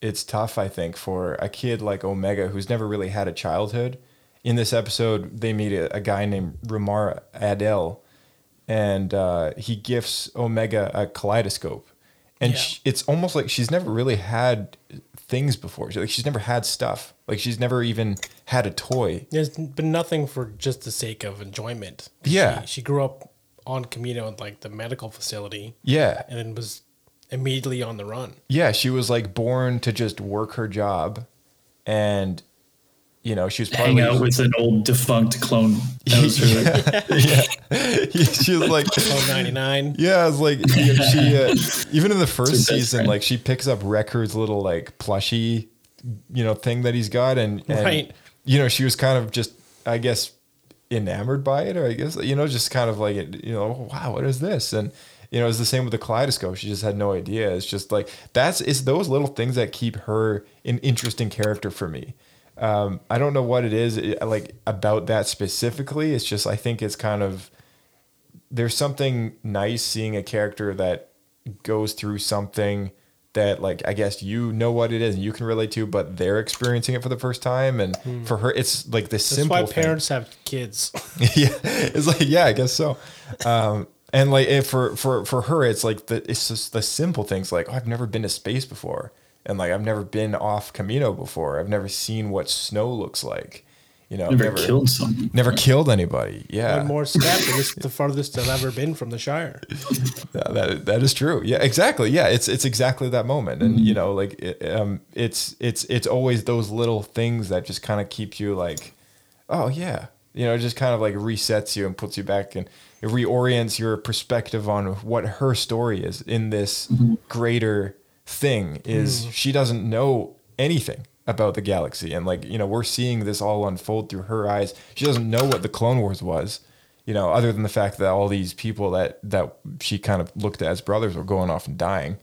it's tough, I think, for a kid like Omega who's never really had a childhood. In this episode, they meet a, a guy named Ramar Adel, and uh, he gifts Omega a kaleidoscope, and Yeah. sh it's almost like she's never really had things before. She- Like she's never had stuff. Like she's never even had a toy. There's been nothing for just the sake of enjoyment. Yeah. She, she grew up on Kamino at like the medical facility Yeah, and then was immediately on the run. yeah. She was like born to just work her job, and you know she was Hang probably out with an old defunct clone. That was her. she was like Oh, 99. Yeah, it's like you know, she uh, even in the first season, friend. like she picks up Wrecker's little like plushy, you know, thing that he's got, and, and Right. you know, she was kind of just, I guess, enamored by it, or I guess you know, just kind of like, you know, wow, what is this? And you know, it's the same with the kaleidoscope. She just had no idea. It's just like that's it's those little things that keep her an interesting character for me. Um, I don't know what it is like about that specifically. It's just I think it's kind of there's something nice seeing a character that goes through something that like I guess you know what it is and you can relate to, but they're experiencing it for the first time, and for her, it's like this. That's simple. why thing. parents have kids. yeah, it's like yeah, I guess so. Um, and like if for for for her, it's like the it's just the simple things like oh, I've never been to space before, and like I've never been off Kamino before. I've never seen what snow looks like. You know, I've Never killed someone. never killed anybody. Yeah, One more step, and this is the farthest I've ever been from the Shire. Yeah, that that is true. Yeah, exactly. Yeah, it's it's exactly that moment, and you know, like it, um, it's it's it's always those little things that just kind of keep you like, oh yeah, you know, it just kind of like resets you and puts you back and it reorients your perspective on what her story is in this greater thing. Is mm. she doesn't know anything about the galaxy, and like you know, we're seeing this all unfold through her eyes. She doesn't know what the Clone Wars was you know, other than the fact that all these people that that she kind of looked at as brothers were going off and dying,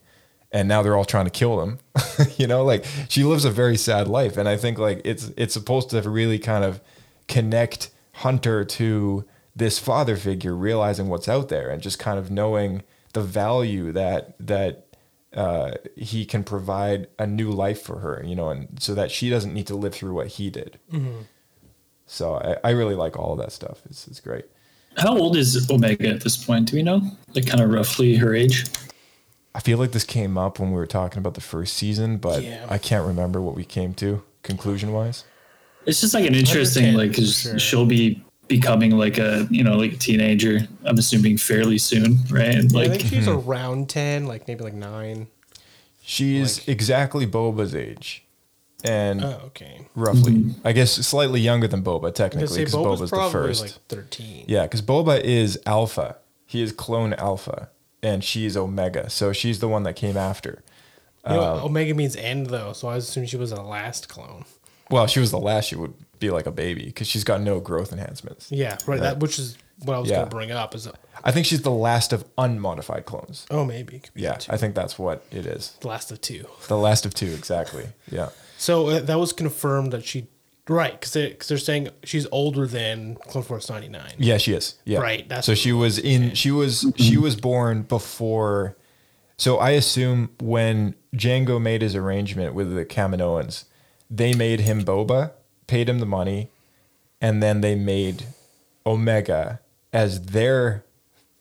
and now they're all trying to kill them. you know, like she lives a very sad life, and I think like it's it's supposed to really kind of connect Hunter to this father figure, realizing what's out there, and just kind of knowing the value that that uh, he can provide a new life for her, you know, and so that she doesn't need to live through what he did. So I, I really like all of that stuff. It's it's great. How old is Omega at this point? Do we know? Like, kind of roughly her age? I feel like this came up when we were talking about the first season, but Yeah. I can't remember what we came to conclusion wise. It's just like an interesting, like, cause sure. she'll be becoming like a, you know, like a teenager. I'm assuming fairly soon, right? And I like, think she's around 10, like maybe like 9. She's Like- exactly Boba's age, and Oh, okay. roughly, I guess, slightly younger than Boba technically, because Boba's, Boba's, the first. like 13. yeah, because Boba is Alpha. He is clone Alpha, and she's Omega. So she's the one that came after. You know, Uh, Omega means end, though, so I assume she was the last clone. Well, she was the last. She would be like a baby because she's got no growth enhancements. Yeah, right. That which is what I was Yeah. going to bring up. Is I think she's the last of unmodified clones. oh maybe it could be Yeah, two. I think that's what it is. the last of two. The last of two, exactly. Yeah. So uh, that was confirmed that she right because they, cause they're saying she's older than Clone Force ninety nine. Yeah, she is. Yeah. Right, that's so she was in she was she was born before so I assume when Jango made his arrangement with the Kaminoans, they made him Boba, paid him the money, and then they made Omega as their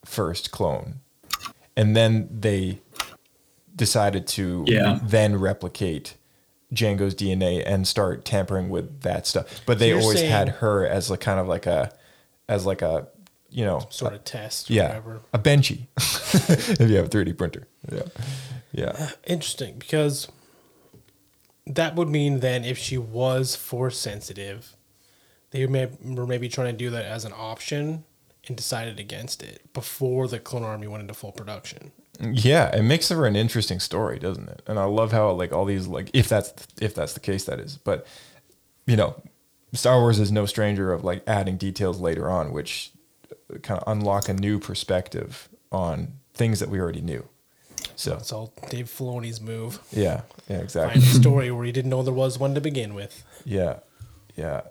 first clone. And then they decided to Yeah. then replicate Jango's DNA and start tampering with that stuff. But they you're always saying- had her as like kind of like a as like a you know Sort of test. Or yeah Whatever. a benchy if you have a 3D printer. Yeah. Yeah. Interesting because that would mean then if she was force sensitive, they may, were maybe trying to do that as an option and decided against it before the Clone Army went into full production. Yeah, it makes her an interesting story, doesn't it? And I love how like all these like if that's if that's the case that is. But you know, Star Wars is no stranger of like adding details later on which uh, kind of unlock a new perspective on things that we already knew. So, It's all Dave Filoni's move. yeah, yeah, Find exactly. a story where he didn't know there was one to begin with. Yeah. Yeah.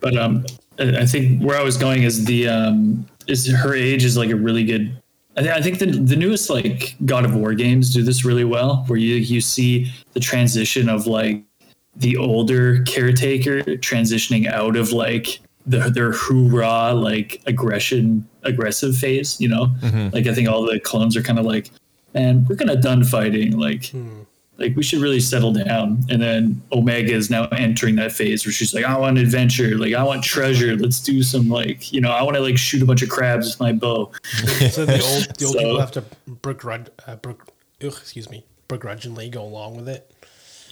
But um, I I think where I was going is the um, is her age is like a really good. I, th- I think the the newest like God of War games do this really well, where you you see the transition of like the older caretaker transitioning out of like the, their hoorah like aggression aggressive phase. You know, like I think all the clones are kind of like, man, we're kind of done fighting. Like like we should really settle down and then omega is now entering that phase where she's like i want adventure like i want treasure let's do some like you know i want to like shoot a bunch of crabs with my bow So the old, the old So- people have to begrudge, uh, ugh, excuse me, begrudgingly go along with it.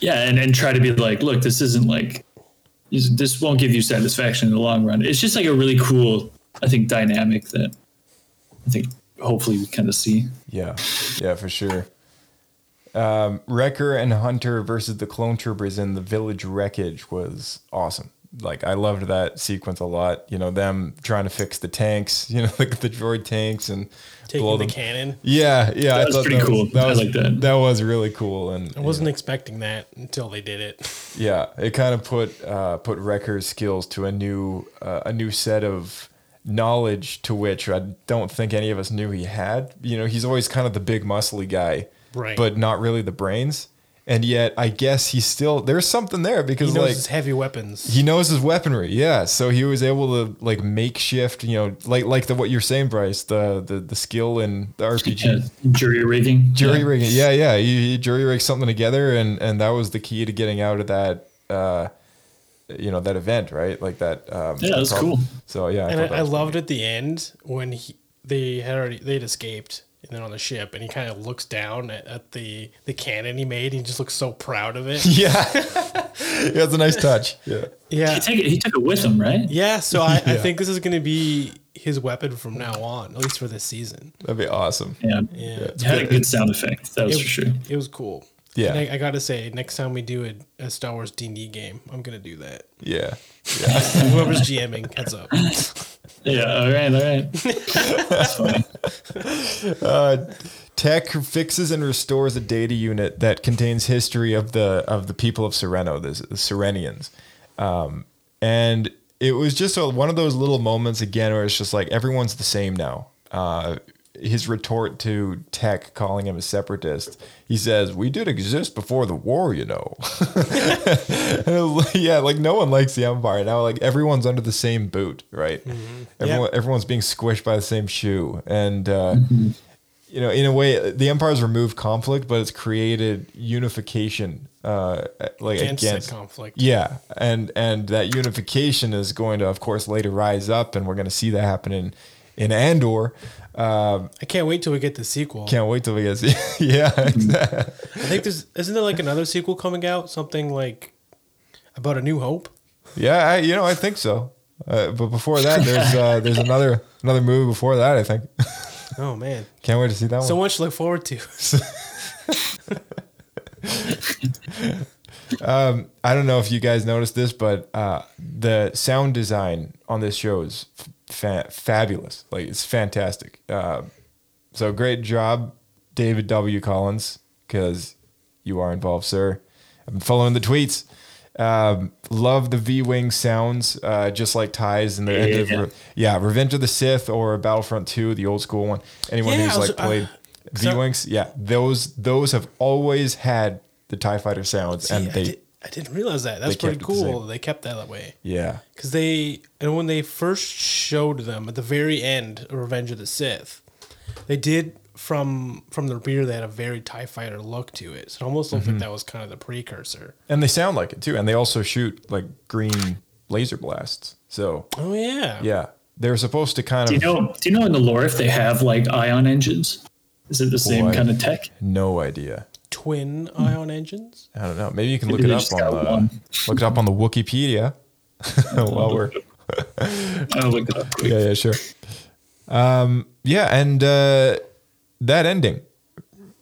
yeah and, and try to be like look this isn't like this won't give you satisfaction in the long run it's just like a really cool i think dynamic that i think hopefully we kind of see Yeah, yeah, for sure. Um, Wrecker and Hunter versus the clone troopers in the village wreckage was awesome. Like I loved that sequence a lot. You know, them trying to fix the tanks. You know, like the droid tanks and Taking blow the them. cannon. Yeah, yeah, That was pretty cool. That I was like that. That was really cool, and I wasn't expecting that until they did it. yeah, it kind of put uh, put Wrecker's skills to a new uh, a new set of knowledge to which I don't think any of us knew he had. You know, he's always kind of the big muscly guy, Right. But not really the brains. And yet, I guess he's still there's something there He because knows like his heavy weapons. he knows his weaponry, yeah. So he was able to like makeshift, you know, like like the what you're saying, Bryce, the the the skill in the RPG yeah, jury rigging jury yeah. rigging. Yeah, yeah. You, you jury rig something together, and and that was the key to getting out of that. Uh, you know that event, right? Like that. Um, Yeah, it was problem. cool. So yeah, I and thought I, I was loved at the end when he they had already they'd escaped and then on the ship and he kind of looks down at, at the the cannon he made. He just looks so proud of it. Yeah, yeah, it's a nice touch. Yeah, yeah, he, take it, he took it with him right yeah. So I, I think this is going to be his weapon from now on, at least for this season. that'd be awesome. yeah, Yeah, it had a good sound effect that was it, for sure it was cool. Yeah. And I, I got to say, next time we do a, a Star Wars D and D game, I'm gonna do that. Yeah, Whoever's GMing, heads up. yeah all right all right that's funny Tech fixes and restores a data unit that contains history of the of the people of Serenno, the, the Serennians, um, and it was just a, one of those little moments again where it's just like everyone's the same now. Uh, his retort to Tech calling him a separatist, he says, "We did exist before the war, you know." And it was like- yeah, like no one likes the Empire now. Like everyone's under the same boot, right? Everyone, everyone's being squished by the same shoe, and uh, you know, in a way, the Empire's removed conflict, but it's created unification, uh, like Against against, conflict. Yeah, and and that unification is going to, of course, later rise up, and we're going to see that happen in in Andor. Um, I can't wait till we get the sequel. can't wait till we get see. yeah, exactly. I think there's isn't there like another sequel coming out? Something like about a New Hope. yeah. I, you know, I think so. Uh, but before that, there's uh, there's another another movie before that. I think. Oh man, Can't wait to see that so one. So much to look forward to. I don't know if you guys noticed this, but uh, the sound design on this show is fa- fabulous. Like it's fantastic. Uh, so great job, David W. Collins, because you are involved, sir. I've been following the tweets. Um, love the V Wing sounds, uh, just like ties in the end of Yeah. Yeah, Revenge of the Sith or Battlefront Two, the old school one. Anyone who's was- like played uh, V Wings, yeah, those those have always had the Tie Fighter sounds, and they I didn't realize that. That's pretty kept it the cool. same. They kept that that way yeah. because they and when they first showed them at the very end of Revenge of the Sith, they did from from the rear. They had a very Tie Fighter look to it. So it almost looked Mm-hmm. like that was kind of the precursor. And they sound like it too. And they also shoot like green laser blasts. So Oh yeah, yeah, they're supposed to kind do of you know do you know in the lore if they have like ion engines is it the same Boy. kind of tech no idea. Twin ion engines. I don't know. Maybe you can look Maybe it up on the one. look it up on the Wikipedia. While we're I'll look it up. quick. yeah, yeah, sure. Um, yeah, and uh, that ending,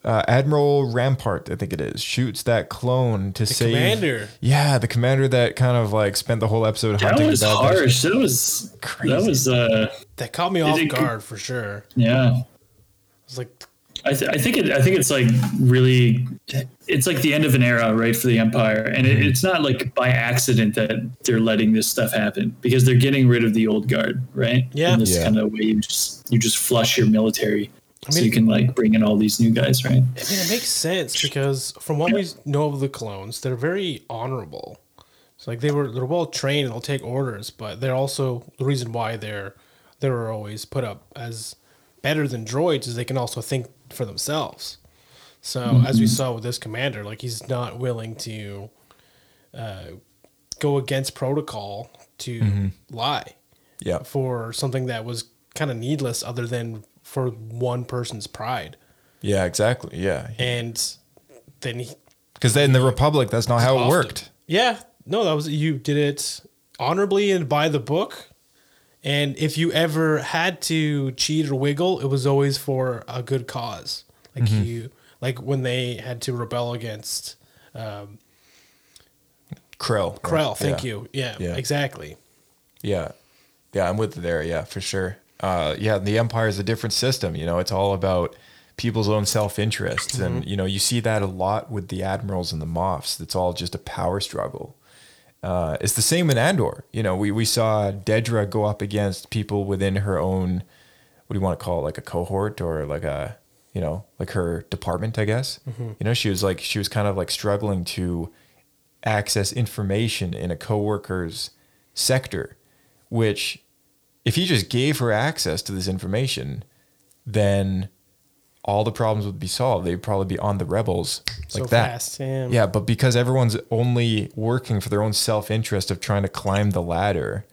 uh, Admiral Rampart, I think it is, shoots that clone to save. commander. Yeah, the commander that kind of like spent the whole episode That hunting was the bad harsh. That was Crazy. that was uh That caught me off it- guard for sure. yeah. I was like, I, th- I think it. I think it's like really. It's like the end of an era, right, for the Empire, and Mm-hmm. it, it's not like by accident that they're letting this stuff happen because they're getting rid of the old guard, right? Yeah. In this Yeah. kind of way, you just you just flush your military, so mean- you can like bring in all these new guys, right? I mean, it makes sense because from what we know of the clones, they're very honorable. It's like they were they're well trained and they'll take orders, but they're also the reason why they're they're always put up as better than droids is they can also think for themselves. So as we saw with this commander, like he's not willing to uh, go against protocol to lie Yeah, for something that was kind of needless, other than for one person's pride. yeah, exactly. Yeah, And then he because then the Republic, that's not how it often. worked. Yeah, no, that was you did it honorably and by the book. And if you ever had to cheat or wiggle, it was always for a good cause. Like Mm-hmm. you, like when they had to rebel against um, Krell. Krell. Thank Yeah. you. Yeah, Yeah. exactly. Yeah. Yeah, I'm with there. Yeah, for sure. Uh, yeah, the empire is a different system. You know, it's all about people's own self interests. And, you know, you see that a lot with the admirals and the Moffs. It's all just a power struggle. Uh, it's the same in Andor. You know, we, we saw Dedra go up against people within her own, what do you want to call it, like a cohort or like a, you know, like her department, I guess. You know, she was like, she was kind of like struggling to access information in a coworker's sector, which if he just gave her access to this information, then all the problems would be solved. They'd probably be on the rebels like So that. fast, yeah. yeah, but because everyone's only working for their own self interest of trying to climb the ladder,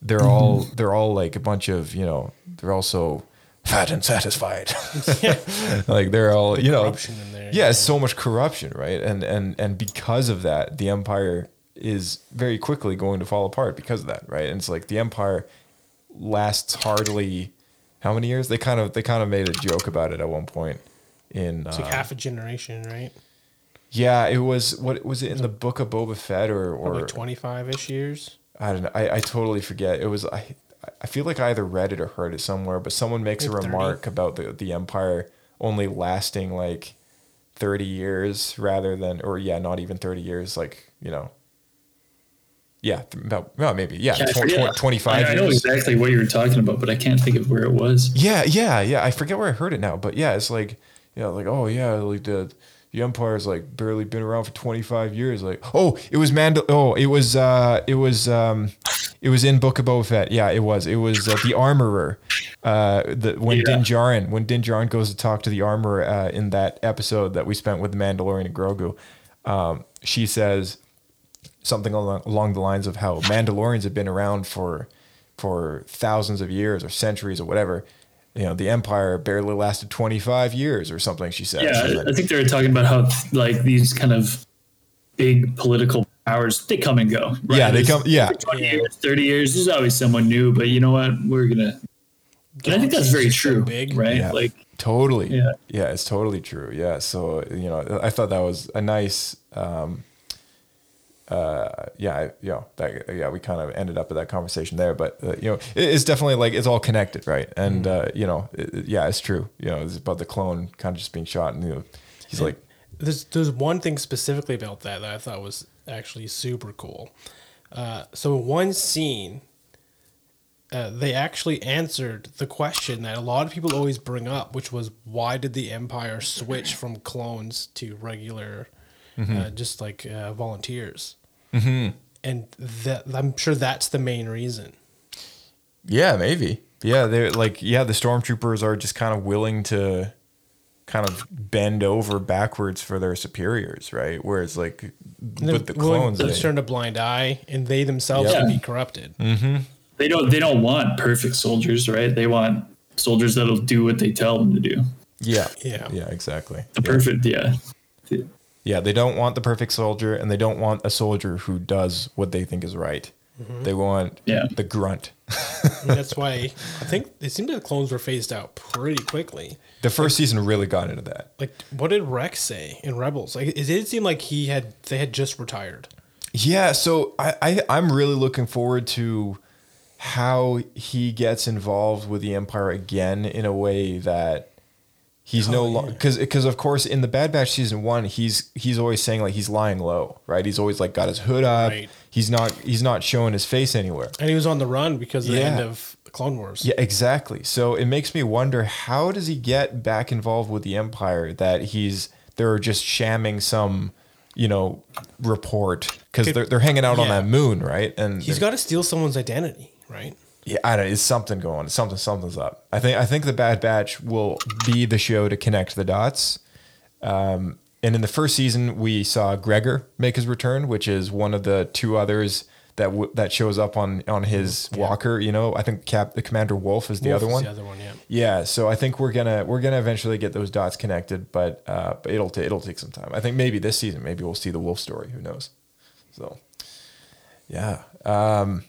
they're mm-hmm. all they're all like a bunch of you know they're also fat and satisfied. like they're all you know Corruption in there, yeah, it's so much corruption, right? And and and because of that, the empire is very quickly going to fall apart because of that, right? And it's like the empire lasts hardly how many years? They kind of they kind of made a joke about it at one point in It's uh, like half a generation, right? yeah, it was what was it in the book of Boba Fett or or twenty five ish years. I don't know. I, I totally forget. It was I I feel like I either read it or heard it somewhere, but someone makes a Maybe 30. remark about the the empire only lasting like 30 years rather than or yeah, not even 30 years like, you know. Yeah, about well, maybe. Yeah, Yeah, I tw- forget. tw- 25 I, I know years. exactly what you were talking about, but I can't think of where it was. Yeah, yeah, yeah. I forget where I heard it now, but yeah, it's like, yeah, like oh yeah, like the the empire's like barely been around for twenty five years. Like oh, it was Mandal. Oh, it was uh, it was um, it was in Book of Boba Fett. Yeah, it was. It was uh, the armorer. Uh, the when Yeah. Din Djarin when Din Djarin goes to talk to the armorer uh, in that episode that we spent with the Mandalorian and Grogu, um, she says something along, along the lines of how Mandalorians have been around for for thousands of years or centuries or whatever. You know, the Empire barely lasted 25 years or something, she said. Yeah, I- think they were talking about how like these kind of big political powers they come and go. right? Yeah, they come- yeah. 20 years, 30 years, there's always someone new, but you know what? We're gonna and I think that's very true. big. Right? Yeah. Like totally. Yeah. Yeah, it's totally true. Yeah. So, you know, I thought that was a nice, um, uh, yeah, I- you know, that, yeah, we kind of ended up at that conversation there, but, uh, you know, it, it's definitely like, it's all connected, right? And, uh, you know, it, yeah, it's true. You know, it's about the clone kind of just being shot and, you know, he's like, There's there's one thing specifically about that that I thought was actually super cool. Uh, so in one scene, uh, they actually answered the question that a lot of people always bring up, which was why did the Empire switch from clones to regular, uh, just like uh, volunteers? Mm-hmm. And that I'm sure that's the main reason. Yeah, maybe. Yeah, they're like yeah, the stormtroopers are just kind of willing to kind of bend over backwards for their superiors, right? Whereas like And with the they're willing clones, to they- turn a blind eye, and they themselves Yeah. can be corrupted. they don't they don't want perfect soldiers, right? They want soldiers that'll do what they tell them to do. yeah, Yeah. yeah, exactly. The perfect, yeah. Yeah, they don't want the perfect soldier, and they don't want a soldier who does what they think is right. Mm-hmm. They want Yeah. the grunt. That's why I think it seemed that the clones were phased out pretty quickly. The first season really got into that. Like, what did Rex say in Rebels? Like, it did seem like he had they had just retired. Yeah, so I, I I'm really looking forward to how he gets involved with the Empire again in a way that he's no longer because because of course in the Bad Batch season one he's he's always saying like he's lying low right he's always like got his hood up Right. he's not he's not showing his face anywhere And he was on the run because of the end of Clone Wars. Yeah, exactly. So it makes me wonder how does he get back involved with the Empire that he's they're just shamming some, you know, report because they're they're hanging out on that moon, right? And He's got to steal someone's identity, right? Yeah, I don't know, it's something going, something something's up. I think I think the Bad Batch will be the show to connect the dots. Um, and in the first season, we saw Gregor make his return, which is one of the two others that w- that shows up on on his walker. You know, I think Cap the Commander Wolffe is the Wolf other is one. The other one, yeah. Yeah, so I think we're gonna we're gonna eventually get those dots connected, but uh, but it'll ta- it'll take some time. I think maybe this season, maybe we'll see the wolf story. Who knows? So, yeah. Um,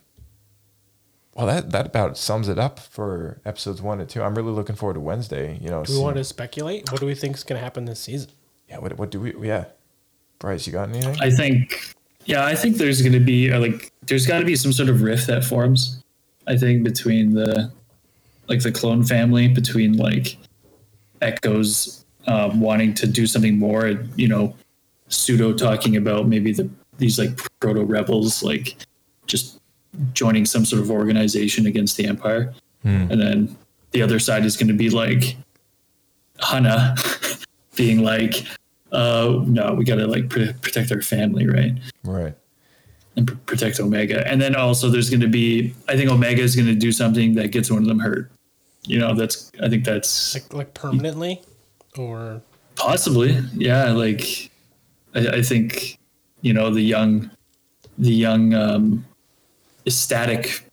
well, that that about sums it up for episodes one and two. I'm really looking forward to Wednesday. You know, Do we see- want to speculate? What do we think is going to happen this season? yeah. What what do we? Yeah, Bryce, you got anything? I think, yeah, I think there's going to be uh, like there's got to be some sort of rift that forms. I think between the like the clone family, between like Echoes um, wanting to do something more, and you know, pseudo talking about maybe the these like proto rebels like just joining some sort of organization against the Empire, and then the other side is going to be like Hunter being like, uh, no, we got to like pr- protect our family, right? right. And pr- protect Omega. And then also there's going to be, I think Omega is going to do something that gets one of them hurt. You know, that's, I think that's Like, like permanently, or possibly, yeah. Like, I, I think, you know, the young, the young, um, ecstatic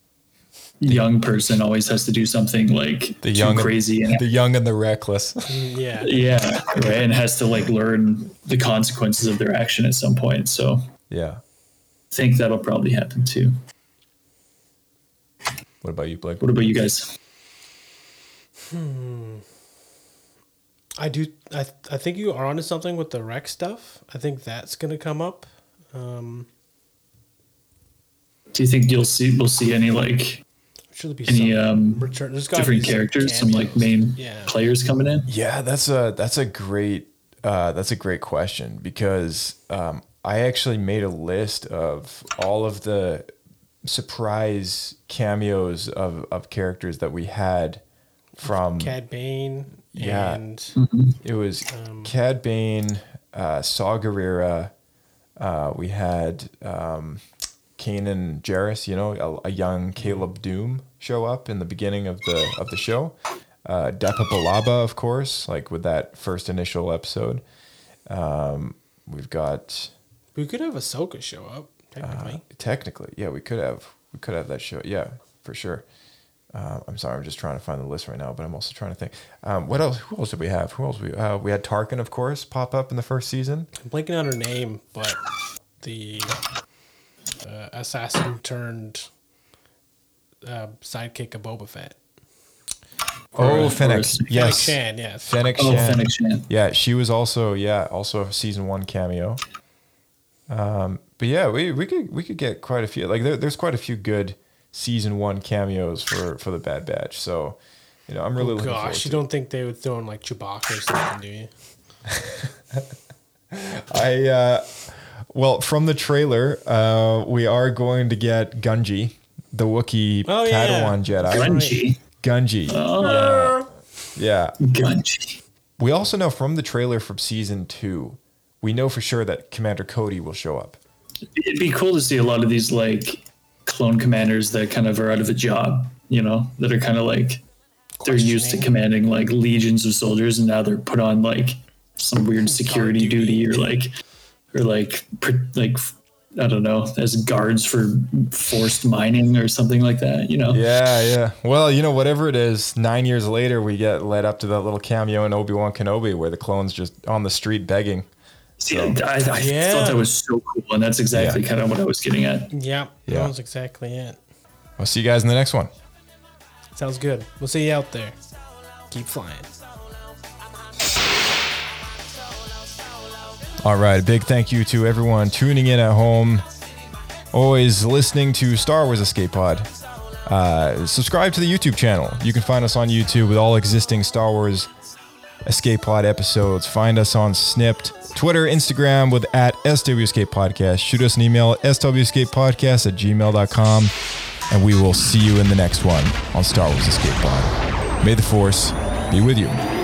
young person always has to do something like The too young, crazy and the young and the reckless. yeah, yeah, right, and has to like learn the consequences of their action at some point. So yeah. I think that'll probably happen too. What about you, Blake? What about you guys? hmm I do. I I think you are onto something with the Rex stuff. I think that's going to come up. Um, Do you think you'll see we'll see any like should be any some um return. There's gotta different be some characters, some like main Yeah. players coming in? Yeah, that's a that's a great uh, that's a great question because um, I actually made a list of all of the surprise cameos of, of characters that we had from Cad Bane. Yeah. And it was Um, Cad Bane, uh, Saw Gerrera. Uh, we had um, Kanan Jarrus, you know, a, a young Caleb Dume show up in the beginning of the of the show. Uh, Depa Billaba, of course, like with that first initial episode. Um, we've got we could have Ahsoka show up uh, technically. technically, yeah, we could have we could have that show, yeah, for sure. Uh, I'm sorry, I'm just trying to find the list right now, but I'm also trying to think. Um, what else? Who else did we have? Who else? We uh, we had Tarkin, of course, pop up in the first season. I'm blanking on her name, but the uh, assassin turned uh, sidekick of Boba Fett. Oh, Or- Fennec. or- Yes. Fennec Shand, yes. Fennec Oh, Shand. Fennec Shand. Yeah, she was also yeah also a season one cameo. Um, but yeah, we, we could we could get quite a few like there, there's quite a few good season one cameos for for the Bad Batch. So you know I'm really Oh looking gosh, you to it. don't think they would throw in like Chewbacca or something, do you? I uh, well from the trailer uh, we are going to get Gungi, the Wookiee Oh, yeah. Jedi. Gungi. Gungi. Oh, Yeah. Gungi. We also know from the trailer from season two, we know for sure that Commander Cody will show up. It'd be cool to see a lot of these like clone commanders that kind of are out of a job, you know, that are kind of like they're used to commanding like legions of soldiers and now they're put on like some weird security duty. or like or like like I don't know, as guards for forced mining or something like that, you know. Yeah, yeah. Well, you know, whatever it is, nine years later, we get led up to that little cameo in Obi Wan Kenobi where the clone's just on the street begging. See, I, I Yeah. thought that was so cool, and that's exactly kind of what I was getting at. Yep. Yeah. That was exactly it. I'll see you guys in the next one. Sounds good. We'll see you out there. Keep flying. All right, big thank you to everyone tuning in at home, always listening to Star Wars Escape Pod. Uh, subscribe to the YouTube channel. You can find us on YouTube with all existing Star Wars Escape Pod episodes. Find us on Snipped, Twitter, Instagram with at SW Escape Podcast. Shoot us an email at swescapepodcast at gmail.com. And we will see you in the next one on Star Wars Escape Pod. May the Force be with you.